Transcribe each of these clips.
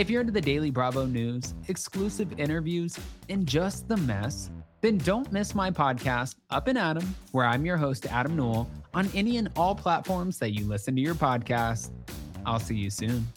If you're into the Daily Bravo news, exclusive interviews, and just the mess, then don't miss my podcast, Up and Adam, where I'm your host, Adam Newell, on any and all platforms that you listen to your podcast. I'll see you soon.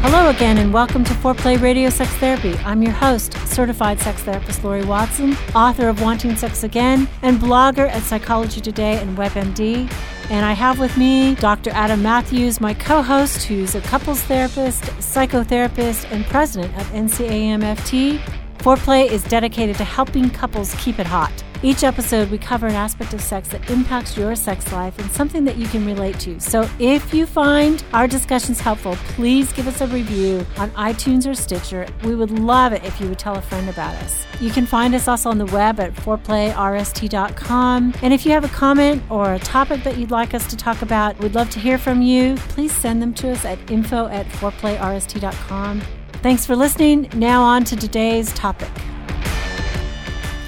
Hello again, and welcome to Foreplay Radio Sex Therapy. I'm your host, certified sex therapist Lori Watson, author of Wanting Sex Again, and blogger at Psychology Today and WebMD. And I have with me Dr. Adam Matthews, my co host, who's a couples therapist, psychotherapist, and president of NCAMFT. Foreplay is dedicated to helping couples keep it hot. Each episode, we cover an aspect of sex that impacts your sex life and something that you can relate to. So if you find our discussions helpful, please give us a review on iTunes or Stitcher. We would love it if you would tell a friend about us. You can find us also on the web at foreplayrst.com. And if you have a comment or a topic that you'd like us to talk about, we'd love to hear from you. Please send them to us at info at foreplayrst.com. Thanks for listening. Now on to today's topic.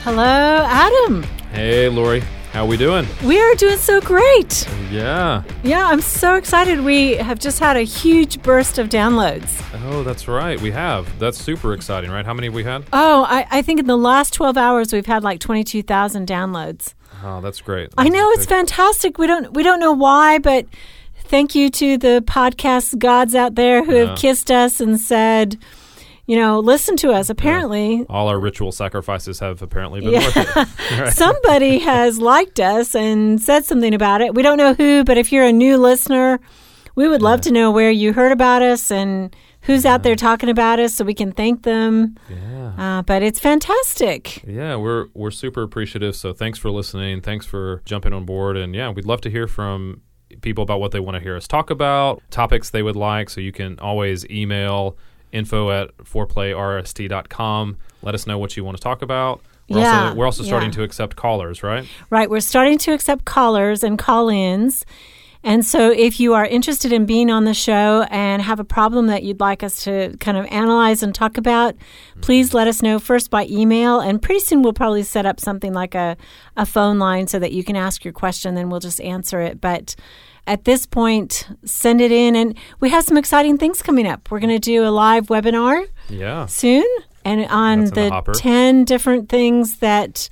Hello, Adam. Hey, Lori. How are we doing? We are doing so great. Yeah. Yeah, I'm so excited. We have just had a huge burst of downloads. Oh, that's right. We have. That's super exciting, right? How many have we had? Oh, I, I think in the last 12 hours we've had like 22,000 downloads. Oh, that's great. I know it's Good. fantastic. We don't we don't know why, but thank you to the podcast gods out there who Yeah. have kissed us and said, you know, listen to us. Apparently, All our ritual sacrifices have apparently been Yeah. worth it. Right. somebody has liked us and said something about it. We don't know who, but if you're a new listener, we would love to know where you heard about us and who's out there talking about us so we can thank them. Yeah. Uh, but it's fantastic. Yeah, we're we're super appreciative. So thanks for listening. Thanks for jumping on board. And yeah, we'd love to hear from people about what they want to hear us talk about, topics they would like. So you can always email info at foreplayrst.com. Let us know what you want to talk about. We're Yeah, also we're also starting yeah. to accept callers, right? Right, we're starting to accept callers and call ins. And so, if you are interested in being on the show and have a problem that you'd like us to kind of analyze and talk about, please let us know first by email. And pretty soon, we'll probably set up something like a, a phone line so that you can ask your question, then we'll just answer it. But at this point, send it in. And we have some exciting things coming up. We're going to do a live webinar Yeah. soon and on That's the the, 10 different things that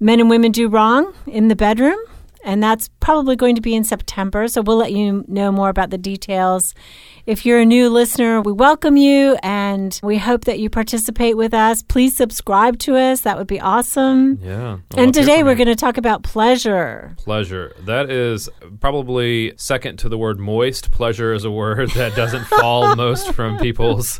men and women do wrong in the bedroom and that's probably going to be in September so we'll let you know more about the details if you're a new listener we welcome you and we hope that you participate with us please subscribe to us that would be awesome Yeah. and today we're going to talk about pleasure pleasure. That is probably second to the word moist. Pleasure is a word that doesn't fall most from people's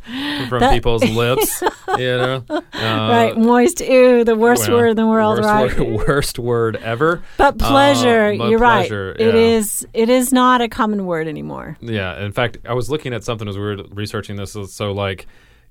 from That- people's lips. You know, uh, right moist ew the worst well, word in the world worst right Word, worst word ever. but pleasure Uh, you're pleasure, right It yeah. is. it is not a common word anymore Yeah. In fact, I was looking at something as we were researching this. So, like,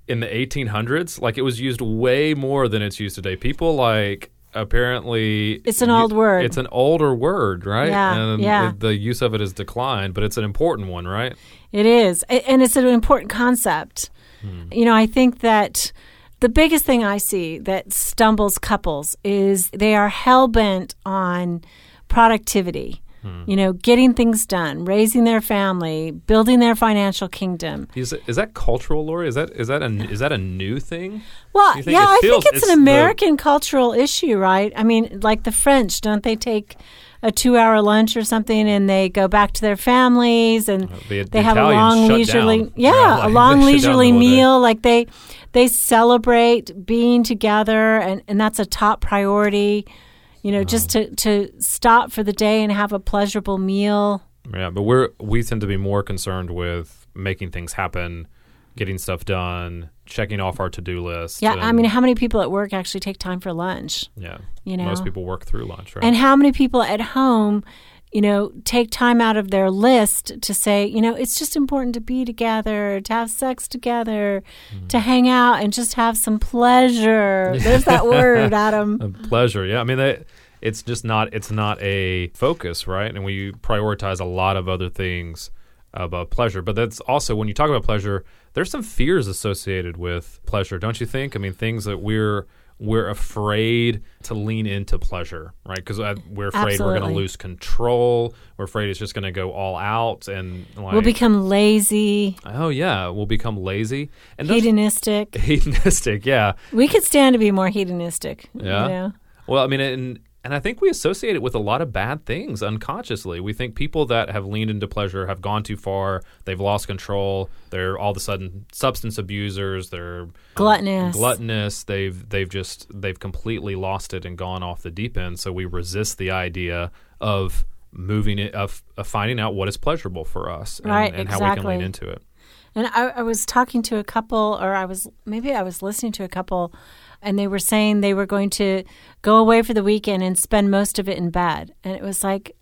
in the 1800s, like it was used way more than it's used today. People like apparently It's an old word. It's an older word, right? Yeah, And yeah. it- the use of it has declined, but it's an important one, right? It is. And it's an important concept. Hmm. You know, I think that the biggest thing I see that stumbles couples is they are hell bent on productivity. Hmm. You know, getting things done, raising their family, building their financial kingdom. Is is that cultural, Lori? Is that is that a is that a new thing? Well, yeah, I feels- think it's, it's an the- American cultural issue, right? I mean, like the French, don't they take a two-hour lunch or something, and they go back to their families, and uh, the- they the have Italians a long leisurely, down. yeah, Yeah, a long they leisurely the meal. Like they they celebrate being together, and and that's a top priority. You know, just to to stop for the day and have a pleasurable meal. Yeah, but we're we tend to be more concerned with making things happen, getting stuff done, checking off our to do list. Yeah, I mean, how many people at work actually take time for lunch? yeah, you know? most people work through lunch, right? And how many people at home, you know, take time out of their list to say, you know, it's just important to be together, to have sex together, Mm-hmm. to hang out and just have some pleasure. There's that word, Adam. Pleasure. Yeah, I mean, they, it's just not it's not a focus, right? And we prioritize a lot of other things above pleasure. But that's also when you talk about pleasure, there's some fears associated with pleasure, don't you think? I mean, things that we're we're afraid to lean into pleasure, right? Because uh, we're afraid we're going to lose control. We're afraid it's just going to go all out, and like, we'll become lazy, oh yeah, we'll become lazy and hedonistic. hedonistic. Yeah, We could stand to be more hedonistic. Yeah. You know? Well, I mean, and and I think we associate it with a lot of bad things unconsciously. We think people that have leaned into pleasure have gone too far. They've lost control. They're all of a sudden substance abusers. They're um, Gluttonous. gluttonous. They've they've just they've completely lost it and gone off the deep end. So we resist the idea of moving it of, of finding out what is pleasurable for us and, Right, and how we can exactly. lean into it. And I, I was talking to a couple, or I was maybe I was listening to a couple, and they were saying they were going to go away for the weekend and spend most of it in bed. And it was like,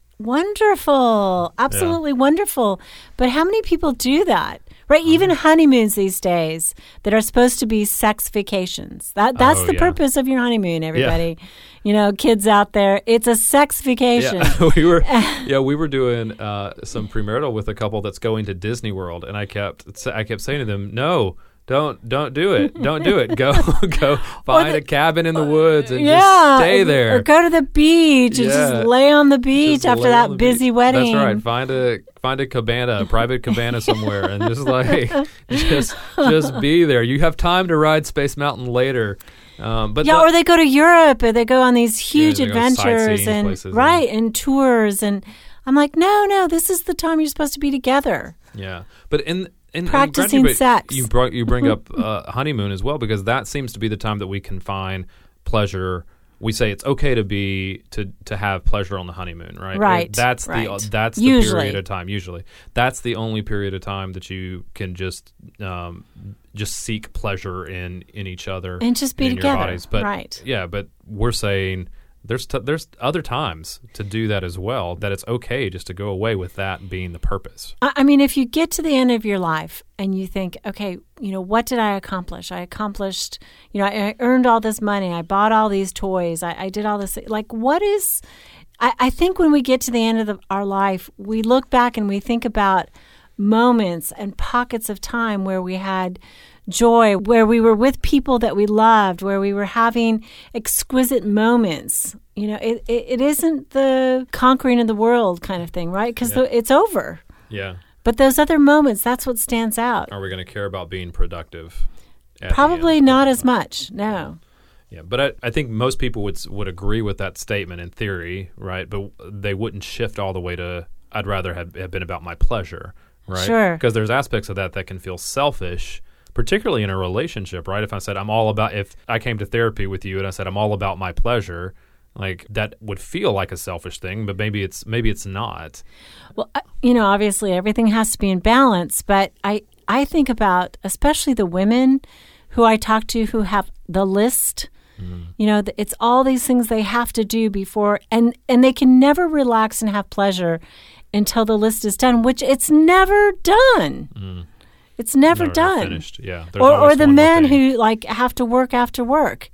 wonderful, absolutely wonderful. But how many people do that? Right? Uh-huh. Even honeymoons these days that are supposed to be sex vacations. That that's Oh, the yeah. purpose of your honeymoon, everybody. You know, kids out there, it's a sex vacation. Yeah, we were yeah we were doing uh, some premarital with a couple that's going to Disney World, and I kept I kept saying to them, no. Don't don't do it. Don't do it. Go go find a cabin in the woods and yeah, just stay there. Or go to the beach and Yeah. just lay on the beach Just after that busy beach. wedding. That's right. Find a find a cabana, a private cabana somewhere, and just like just just be there. You have time to ride Space Mountain later. Um, but Yeah, the- or they go to Europe or they go on these huge go adventures and places, right and tours and I'm like, no, no, this is the time you're supposed to be together. Yeah, but in in Practicing granted, sex. you brought you bring up uh, honeymoon as well because that seems to be the time that we can find pleasure. We say it's okay to be to to have pleasure on the honeymoon, right? Right, That's right. the that's the Usually. period of time. Usually, that's the only period of time that you can just um, just seek pleasure in in each other And just be in your together, bodies. But right. yeah, but we're saying. There's t- there's other times to do that as well. That it's okay just to go away with that being the purpose. I mean, if you get to the end of your life and you think, okay, you know, what did I accomplish? I accomplished, you know, I, I earned all this money. I bought all these toys. I, I did all this. Like, what is, I, I think when we get to the end of the, our life, we look back and we think about moments and pockets of time where we had joy, where we were with people that we loved, where we were having exquisite moments. You know, it, it, it isn't the conquering of the world kind of thing, right? Because it's over. Yeah. But those other moments, that's what stands out. Are we going to care about being productive? Probably not as much. No. Yeah, but I, I think most people would would agree with that statement in theory, right? But they wouldn't shift all the way to I'd rather have, have been about my pleasure, right? Sure. Because there's aspects of that that can feel selfish, particularly in a relationship, right? If I said I'm all about if I came to therapy with you and I said I'm all about my pleasure, like that would feel like a selfish thing, but maybe it's maybe it's not. Well, you know, obviously everything has to be in balance, but I I think about especially the women who I talk to who have the list. Mm-hmm. You know, it's all these things they have to do before and and they can never relax and have pleasure until the list is done, which it's never done. Mm. It's never, Never done. finished. Yeah. Or, or the men who like have to work after work.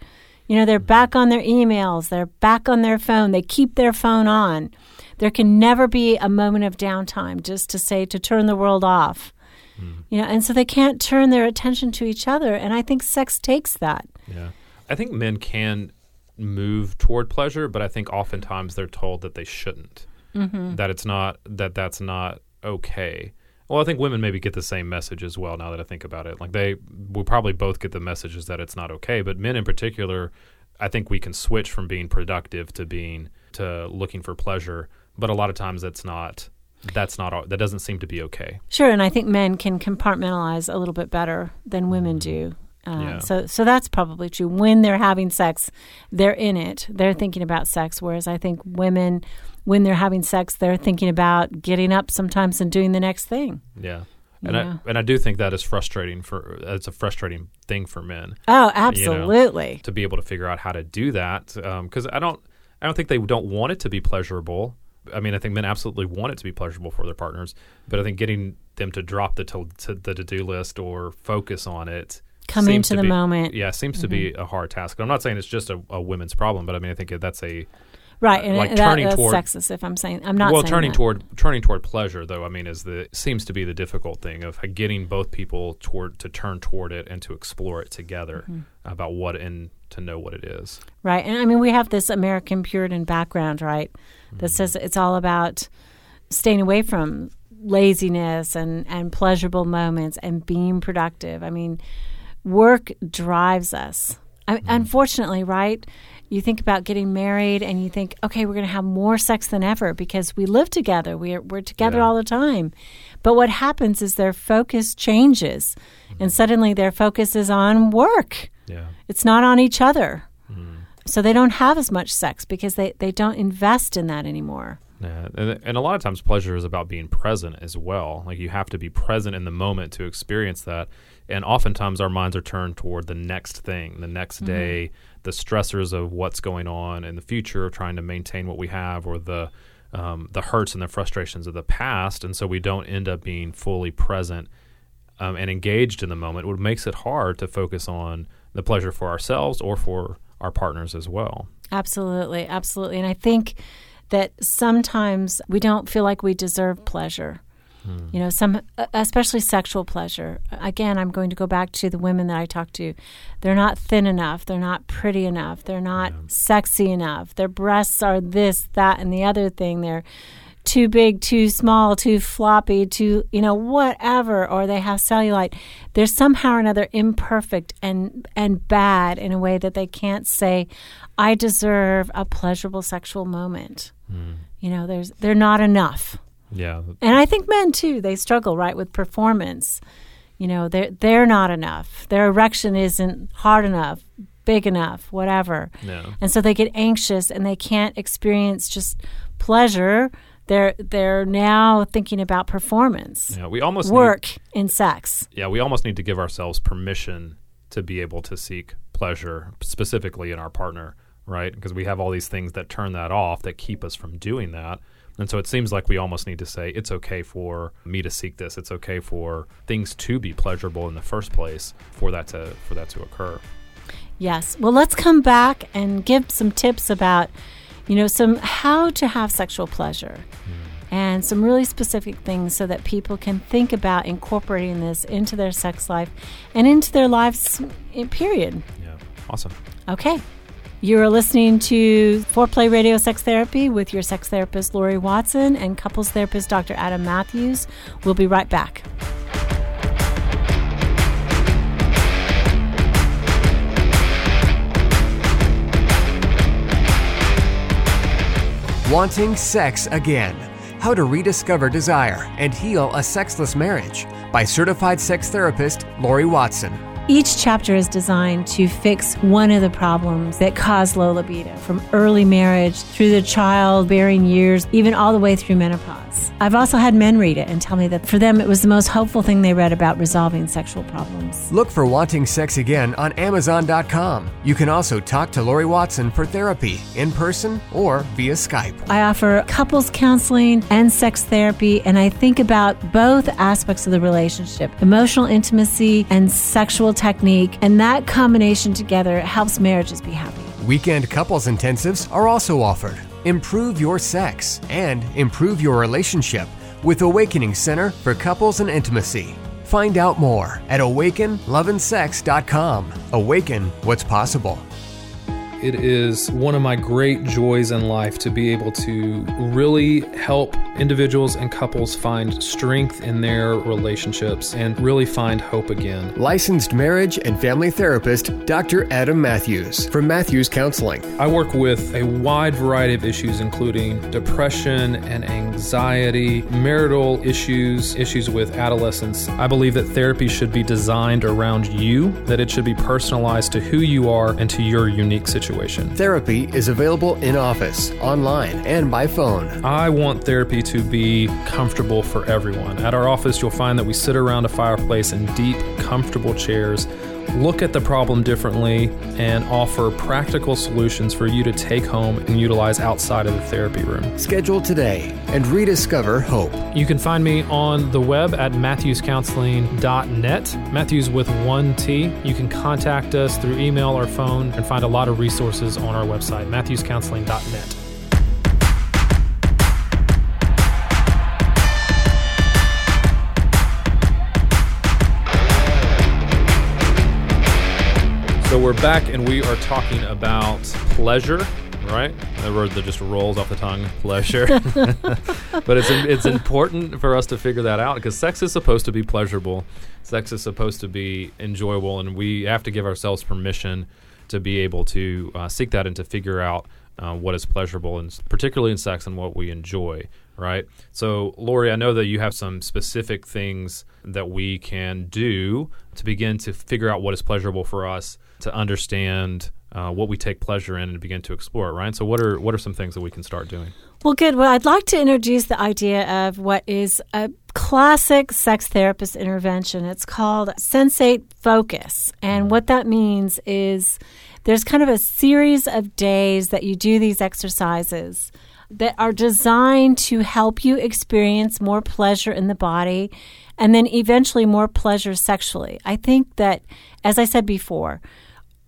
You know, they're Mm-hmm. back on their emails, they're back on their phone, they keep their phone on. There can never be a moment of downtime just to say to turn the world off. Mm. You know, and so they can't turn their attention to each other. And I think sex takes that. Yeah. I think men can move toward pleasure, but I think oftentimes they're told that they shouldn't. Mm-hmm. That it's not that that's not okay. Well, I think women maybe get the same message as well. Now that I think about it, like they will probably both get the messages that it's not okay. But men in particular, I think we can switch from being productive to being to looking for pleasure. But a lot of times that's not that's not that doesn't seem to be okay. Sure, and I think men can compartmentalize a little bit better than women do. Uh. Yeah. So, so that's probably true. When they're having sex, they're in it. They're thinking about sex. Whereas I think women, when they're having sex, they're thinking about getting up sometimes and doing the next thing. Yeah. And Yeah. I and I do think that is frustrating for it's a frustrating thing for men. Oh, absolutely. to be able to figure out how to do that because I don't I don't think they don't want it to be pleasurable. I mean, I think men absolutely want it to be pleasurable for their partners, but I think getting them to drop the to, to the to do list or focus on it, Come into the be- moment. Mm-hmm. yeah, seems to be a hard task. I'm not saying it's just a, a women's problem, but I mean, I think that's a Right, uh, and like that, turning that's toward- sexist. If I'm saying, I'm not. well turning that. toward turning toward pleasure though. I mean, is the seems to be the difficult thing of getting both people toward to turn toward it and to explore it together Mm-hmm. about what and to know what it is. Right. And I mean, we have this American Puritan background, right? That mm-hmm. says it's all about staying away from laziness and, and pleasurable moments and being productive. I mean, work drives us. I, mm-hmm. unfortunately, right? You think about getting married and you think, okay, we're going to have more sex than ever because we live together. We're, we're together Yeah. all the time. But what happens is their focus changes and mm-hmm. suddenly their focus is on work. Yeah. It's not on each other. Mm. So they don't have as much sex because they, they don't invest in that anymore. Yeah, and, and a lot of times pleasure is about being present as well. Like you have to be present in the moment to experience that. And oftentimes our minds are turned toward the next thing, the next mm-hmm. day, the stressors of what's going on in the future, trying to maintain what we have, or the um, the hurts and the frustrations of the past. And so we don't end up being fully present um, and engaged in the moment, which makes it hard to focus on the pleasure for ourselves or for our partners as well. Absolutely, absolutely. And I think that sometimes we don't feel like we deserve pleasure. You know, some especially sexual pleasure. Again, I'm going to go back to the women that I talk to. They're not thin enough, they're not pretty enough, they're not sexy enough. Their breasts are this, that and the other thing. They're too big, too small, too floppy, too, you know, whatever, or they have cellulite. They're somehow or another imperfect and and bad in a way that they can't say, I deserve a pleasurable sexual moment. Hmm. You know, there's they're not enough. Yeah, And I think men too, they struggle, right, with performance. You know, they're they're not enough. Their erection isn't hard enough, big enough, whatever. yeah. And so they get anxious and they can't experience just pleasure. They're they're now thinking about performance. Yeah, we almost need- Work in sex. yeah, we almost need to give ourselves permission to be able to seek pleasure, specifically in our partner, right? Because we have all these things that turn that off that keep us from doing that. And so it seems like we almost need to say, it's okay for me to seek this. It's okay for things to be pleasurable in the first place for that to for that to occur. Yes. Well, let's come back and give some tips about, you know, some how to have sexual pleasure. Hmm. And some really specific things so that people can think about incorporating this into their sex life and into their lives, period. Yeah, awesome. Okay. You're listening to Foreplay Radio Sex Therapy with your sex therapist, Lori Watson, and couples therapist, Dr. Adam Matthews. We'll be right back. Wanting Sex Again How to Rediscover Desire and Heal a Sexless Marriage by certified sex therapist Lori Watson. Each chapter is designed to fix one of the problems that cause low libido, from early marriage through the childbearing years, even all the way through menopause. I've also had men read it and tell me that for them it was the most hopeful thing they read about resolving sexual problems. Look for Wanting Sex Again on Amazon.com. You can also talk to Lori Watson for therapy in person or via Skype. I offer couples counseling and sex therapy, and I think about both aspects of the relationship emotional intimacy and sexual technique, and that combination together helps marriages be happy. Weekend couples intensives are also offered. Improve your sex and improve your relationship with Awakening Center for Couples and Intimacy. Find out more at awakenloveandsex.com. Awaken what's possible. It is one of my great joys in life to be able to really help individuals and couples find strength in their relationships and really find hope again. Licensed marriage and family therapist Dr. Adam Matthews from Matthews Counseling. I work with a wide variety of issues, including depression and anxiety, marital issues, issues with adolescence. I believe that therapy should be designed around you, that it should be personalized to who you are and to your unique situation. Therapy is available in office, online, and by phone. I want therapy to be comfortable for everyone. At our office, you'll find that we sit around a fireplace in deep, comfortable chairs, look at the problem differently, and offer practical solutions for you to take home and utilize outside of the therapy room. Schedule today and rediscover hope. You can find me on the web at matthewscounseling.net, Matthews with one T. You can contact us through email or phone and find a lot of resources on our website, matthewscounseling.net. So we're back and we are talking about pleasure, right? A word that just rolls off the tongue, pleasure. but it's it's important for us to figure that out because sex is supposed to be pleasurable. Sex is supposed to be enjoyable, and we have to give ourselves permission to be able to uh, seek that and to figure out uh, what is pleasurable, and particularly in sex and what we enjoy. Right. So, Lori, I know that you have some specific things that we can do to begin to figure out what is pleasurable for us, to understand uh, what we take pleasure in, and begin to explore it. Right. So, what are what are some things that we can start doing? Well, good. Well, I'd like to introduce the idea of what is a classic sex therapist intervention. It's called sensate focus. And what that means is there's kind of a series of days that you do these exercises that are designed to help you experience more pleasure in the body and then eventually more pleasure sexually. I think that, as I said before,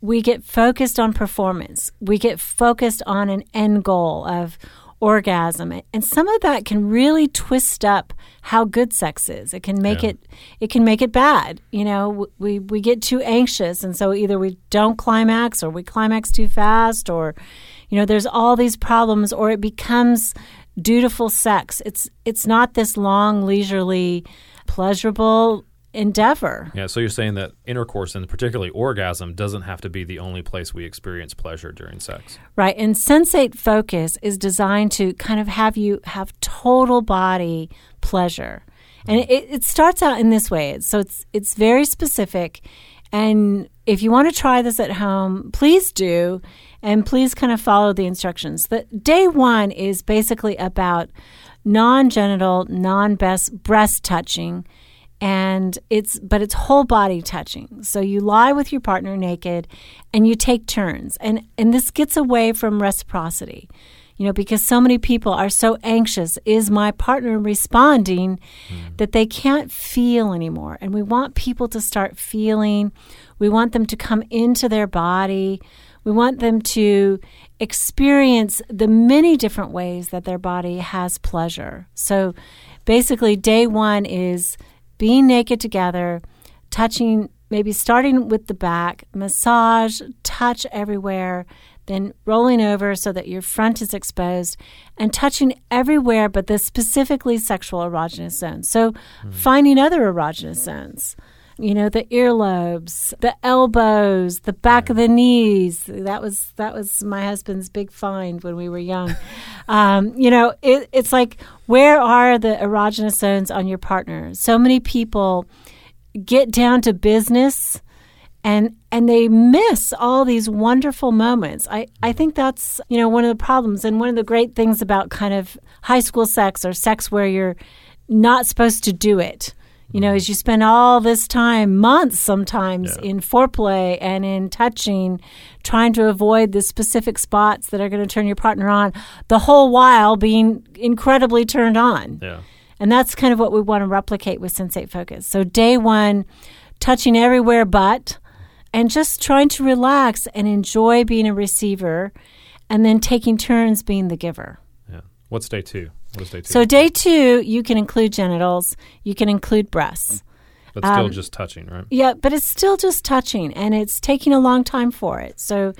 we get focused on performance, we get focused on an end goal of orgasm. And some of that can really twist up how good sex is. It can make yeah. it it can make it bad. You know we we get too anxious and so either we don't climax or we climax too fast or you know there's all these problems or it becomes dutiful sex. It's it's not this long leisurely pleasurable endeavor. Yeah, so you're saying that intercourse and particularly orgasm doesn't have to be the only place we experience pleasure during sex. Right. And sensate focus is designed to kind of have you have total body pleasure. And it, it starts out in this way. So it's it's very specific and if you want to try this at home, please do and please kind of follow the instructions. The day 1 is basically about non-genital, non-breast breast touching and it's but it's whole body touching. So you lie with your partner naked and you take turns. And and this gets away from reciprocity you know because so many people are so anxious. Is my partner responding mm. that they can't feel anymore? And we want people to start feeling. We want them to come into their body. We want them to experience the many different ways that their body has pleasure. So basically day 1 is being naked together, touching, maybe starting with the back, massage, touch everywhere, then rolling over so that your front is exposed and touching everywhere but the specifically sexual erogenous zones. So mm. finding other erogenous zones. You know, the earlobes, the elbows, the back of the knees. That was that was my husband's big find when we were young. Um, you know, it, it's like where are the erogenous zones on your partner? So many people get down to business and and they miss all these wonderful moments. I, I think that's you know one of the problems and one of the great things about kind of high school sex or sex where you're not supposed to do it you know, as you spend all this time, months sometimes, yeah. in foreplay and in touching, trying to avoid the specific spots that are going to turn your partner on, the whole while being incredibly turned on. Yeah. And that's kind of what we want to replicate with Sensate Focus. So, day one, touching everywhere but, and just trying to relax and enjoy being a receiver, and then taking turns being the giver. Yeah. What's day two? What is day two? So day two, you can include genitals, you can include breasts. But still um, just touching, right? Yeah, but it's still just touching, and it's taking a long time for it. So,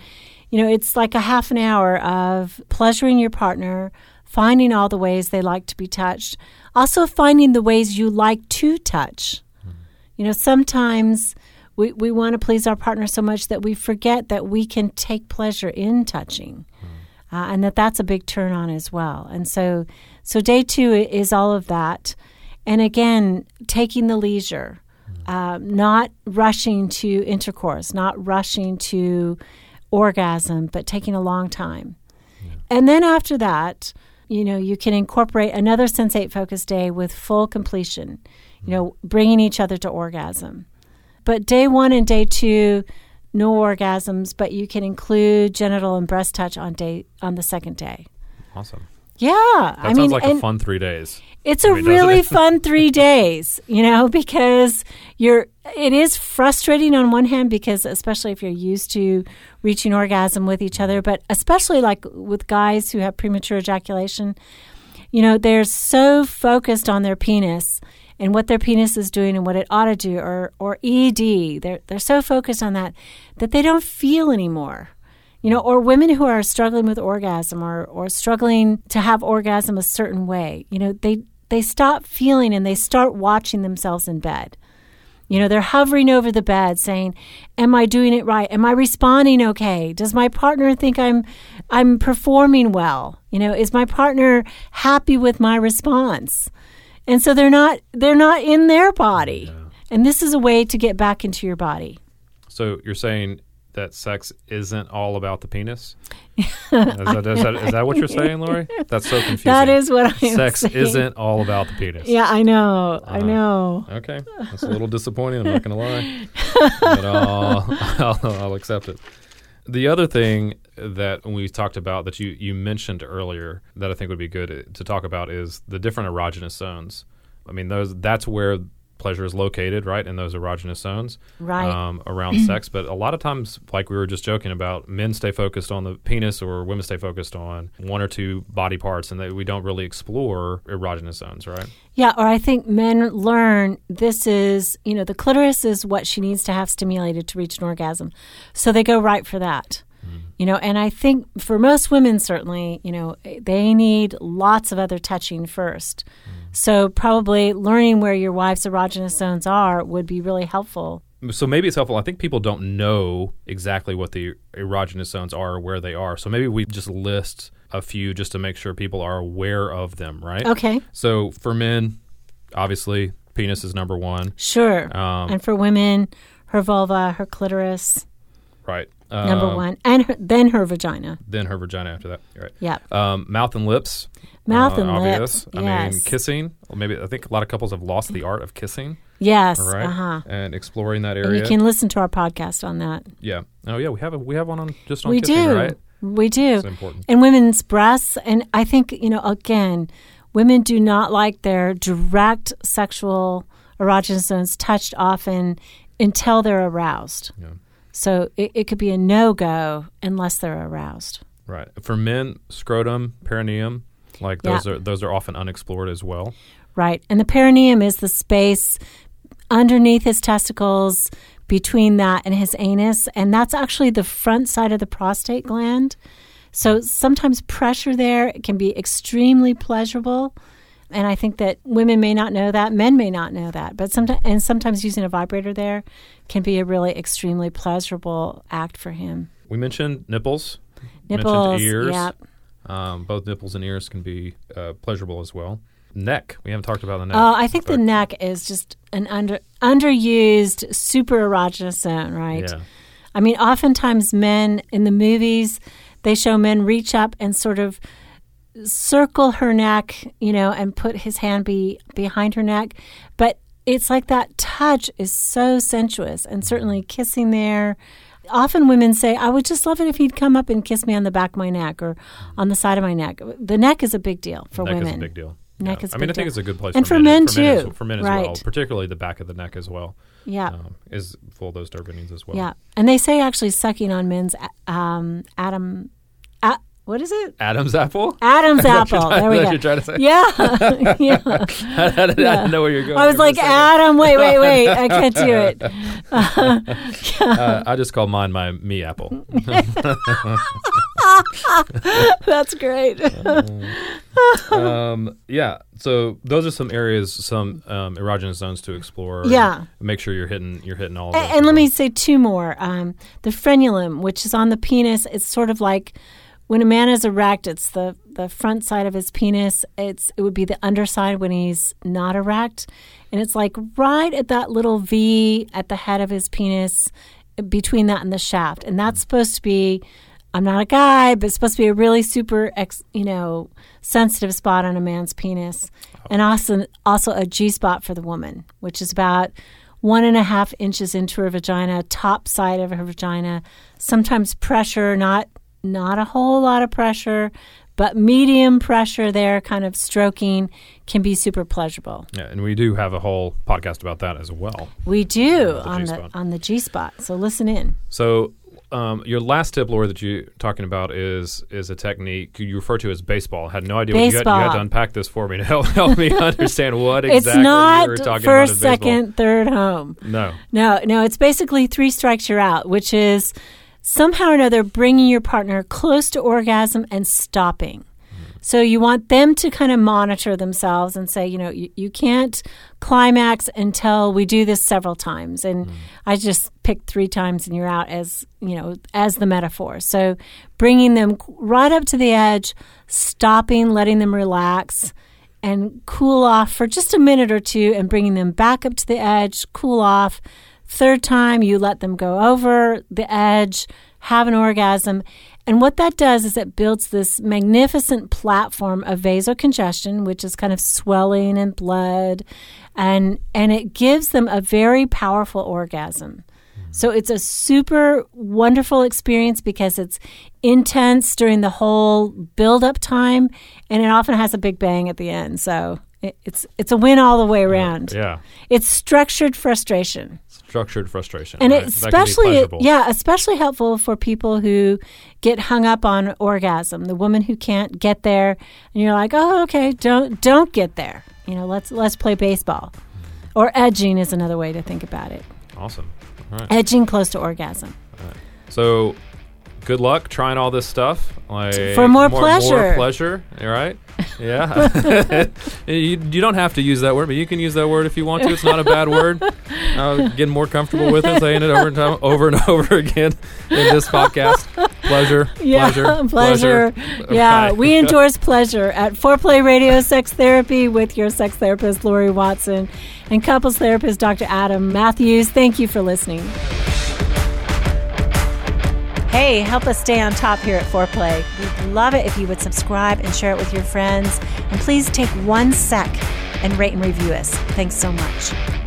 you know, it's like a half an hour of pleasuring your partner, finding all the ways they like to be touched, also finding the ways you like to touch. Mm-hmm. You know, sometimes we, we want to please our partner so much that we forget that we can take pleasure in touching. Mm-hmm. Uh, and that that's a big turn on as well. And so so day two is all of that. And again, taking the leisure, uh, not rushing to intercourse, not rushing to orgasm, but taking a long time. Yeah. And then after that, you know, you can incorporate another sensate focus day with full completion, you know, bringing each other to orgasm. But day one and day two, no orgasms, but you can include genital and breast touch on day on the second day. Awesome. Yeah, that I sounds mean, like a fun three days. It's a really fun three days, you know, because you're. It is frustrating on one hand because, especially if you're used to reaching orgasm with each other, but especially like with guys who have premature ejaculation, you know, they're so focused on their penis and what their penis is doing and what it ought to do or or ED. They're they're so focused on that that they don't feel anymore. You know, or women who are struggling with orgasm or or struggling to have orgasm a certain way. You know, they they stop feeling and they start watching themselves in bed. You know, they're hovering over the bed saying, "Am I doing it right? Am I responding okay? Does my partner think I'm I'm performing well? You know, is my partner happy with my response?" And so they're not they're not in their body. And this is a way to get back into your body. So you're saying that sex isn't all about the penis? is, that, is, that, is that what you're saying, Lori? That's so confusing. That is what I am saying. Sex saying. isn't all about the penis. Yeah, I know. I Uh-huh. know. Okay, that's a little disappointing. I'm not going to lie, but I'll, I'll, I'll accept it. The other thing that we talked about that you, you mentioned earlier that I think would be good to talk about is the different erogenous zones. I mean, those that's where pleasure is located, right, in those erogenous zones, Right. um, around sex. But a lot of times, like we were just joking about, men stay focused on the penis, or women stay focused on one or two body parts, and that we don't really explore erogenous zones, right? Yeah, or I think men learn this is, you know, the clitoris is what she needs to have stimulated to reach an orgasm. So they go right for that. You know, and I think for most women, certainly, you know, they need lots of other touching first. So probably learning where your wife's erogenous zones are would be really helpful. so maybe it's helpful. I think people don't know exactly what the erogenous zones are or where they are. So maybe we just list a few just to make sure people are aware of them, right? Okay, So for men, obviously, penis is number one, sure. Um, and for women, her vulva, her clitoris, right? number Um, one, and her, then her vagina. Then her vagina after that, right? Yep. Um, mouth and lips. Mouth uh, and obvious. lips, I mean, kissing. Well, maybe I think a lot of couples have lost the art of kissing, Yes. right? Uh huh. And exploring that And area. you can listen to our podcast on that. yeah. Oh yeah, we have a, we have one on just on we kissing, do. right? We do. It's important. And women's breasts. And I think, you know, again, women do not like their direct sexual erogenous zones touched often until they're aroused. Yeah. So it, it could be a no go unless they're aroused. Right. For men, scrotum, perineum, like Yeah. those are those are often unexplored as well. Right. And the perineum is the space underneath his testicles, between that and his anus. And that's actually the front side of the prostate gland. So sometimes pressure there can be extremely pleasurable. And I think that women may not know that, men may not know that, but sometimes and sometimes using a vibrator there can be a really extremely pleasurable act for him. We mentioned nipples. Nipples, mentioned ears. yep. Um, both nipples and ears can be uh, pleasurable as well. Neck. We haven't talked about the neck. Oh, I think the neck is just an under underused super erogenous zone, right? Yeah. I mean, oftentimes men in the movies, they show men reach up and sort of circle her neck, you know, and put his hand be behind her neck. But it's like that touch is so sensuous, and certainly kissing there. Often women say, I would just love it if he'd come up and kiss me on the back of my neck or on the side of my neck. The neck is a big deal for neck women. Neck is a big deal. Neck Yeah. is I mean, I think deal. it's a good place And for for men, men, for men too. as, for men as well, particularly the back of the neck as well. Yeah. Um, is full of those dopamines as well. Yeah, and they say actually sucking on men's um, Adam, a, what is it? Adam's apple. Adam's Is that what you're apple. trying- There we go. you're trying to say? Yeah, yeah. I, didn't, I didn't know where you're going. I was like. Adam, wait, wait, wait. I can't do it. Uh, I just call mine my me apple. That's great. um, yeah. So those are some areas, some um, erogenous zones to explore. Yeah. Make sure you're hitting you're hitting all. Of And, those and let me say two more. Um, the frenulum, which is on the penis, it's sort of like when a man is erect, it's the, the front side of his penis. It's it would be the underside when he's not erect, and it's like right at that little V at the head of his penis, between that and the shaft, and that's supposed to be. I'm not a guy, but it's supposed to be a really super, ex, you know, sensitive spot on a man's penis, and also also a G spot for the woman, which is about one and a half inches into her vagina, top side of her vagina. Sometimes pressure, not not a whole lot of pressure, but medium pressure there, kind of stroking, can be super pleasurable. Yeah, and we do have a whole podcast about that as well. We do The on the on the G spot. So listen in. So um, your last tip, Laura, that you're talking about is is a technique you refer to as baseball. I had no idea what you had, you had to unpack this for me to help, help me understand what exactly it's not you were talking first, about baseball. second, third home. No. No, no, it's basically three strikes you're out, which is somehow or another bringing your partner close to orgasm and stopping. So you want them to kind of monitor themselves and say, you know, you, you can't climax until we do this several times. And I just picked three times and you're out as, you know, as the metaphor. So bringing them right up to the edge, stopping, letting them relax and cool off for just a minute or two and bringing them back up to the edge, cool off. Third time, you let them go over the edge, have an orgasm. And what that does is it builds this magnificent platform of vasocongestion, which is kind of swelling and blood, and, and it gives them a very powerful orgasm. So it's a super wonderful experience because it's intense during the whole build up time and it often has a big bang at the end. So it, it's it's a win all the way around. Yeah. It's structured frustration. Structured frustration. And right? it's That can be especially yeah, especially helpful for people who get hung up on orgasm. The woman who can't get there and you're like, "Oh, okay, don't don't get there." You know, let's let's play baseball. Hmm. Or edging is another way to think about it. Awesome. All right. Edging close to orgasm. So, good luck trying all this stuff. Like For more pleasure. More pleasure. All right. Yeah. you, you don't have to use that word, but you can use that word if you want to. It's not a bad word. Uh, getting more comfortable with it, saying it over and time, over and over again in this podcast. Pleasure. Yeah, Pleasure. pleasure. Yeah, Right. we endorse pleasure at Foreplay Radio Sex Therapy with your sex therapist, Lori Watson, and couples therapist, Dr. Adam Matthews. Thank you for listening. Hey, help us stay on top here at Foreplay. We'd love it if you would subscribe and share it with your friends. And please take one sec and rate and review us. Thanks so much.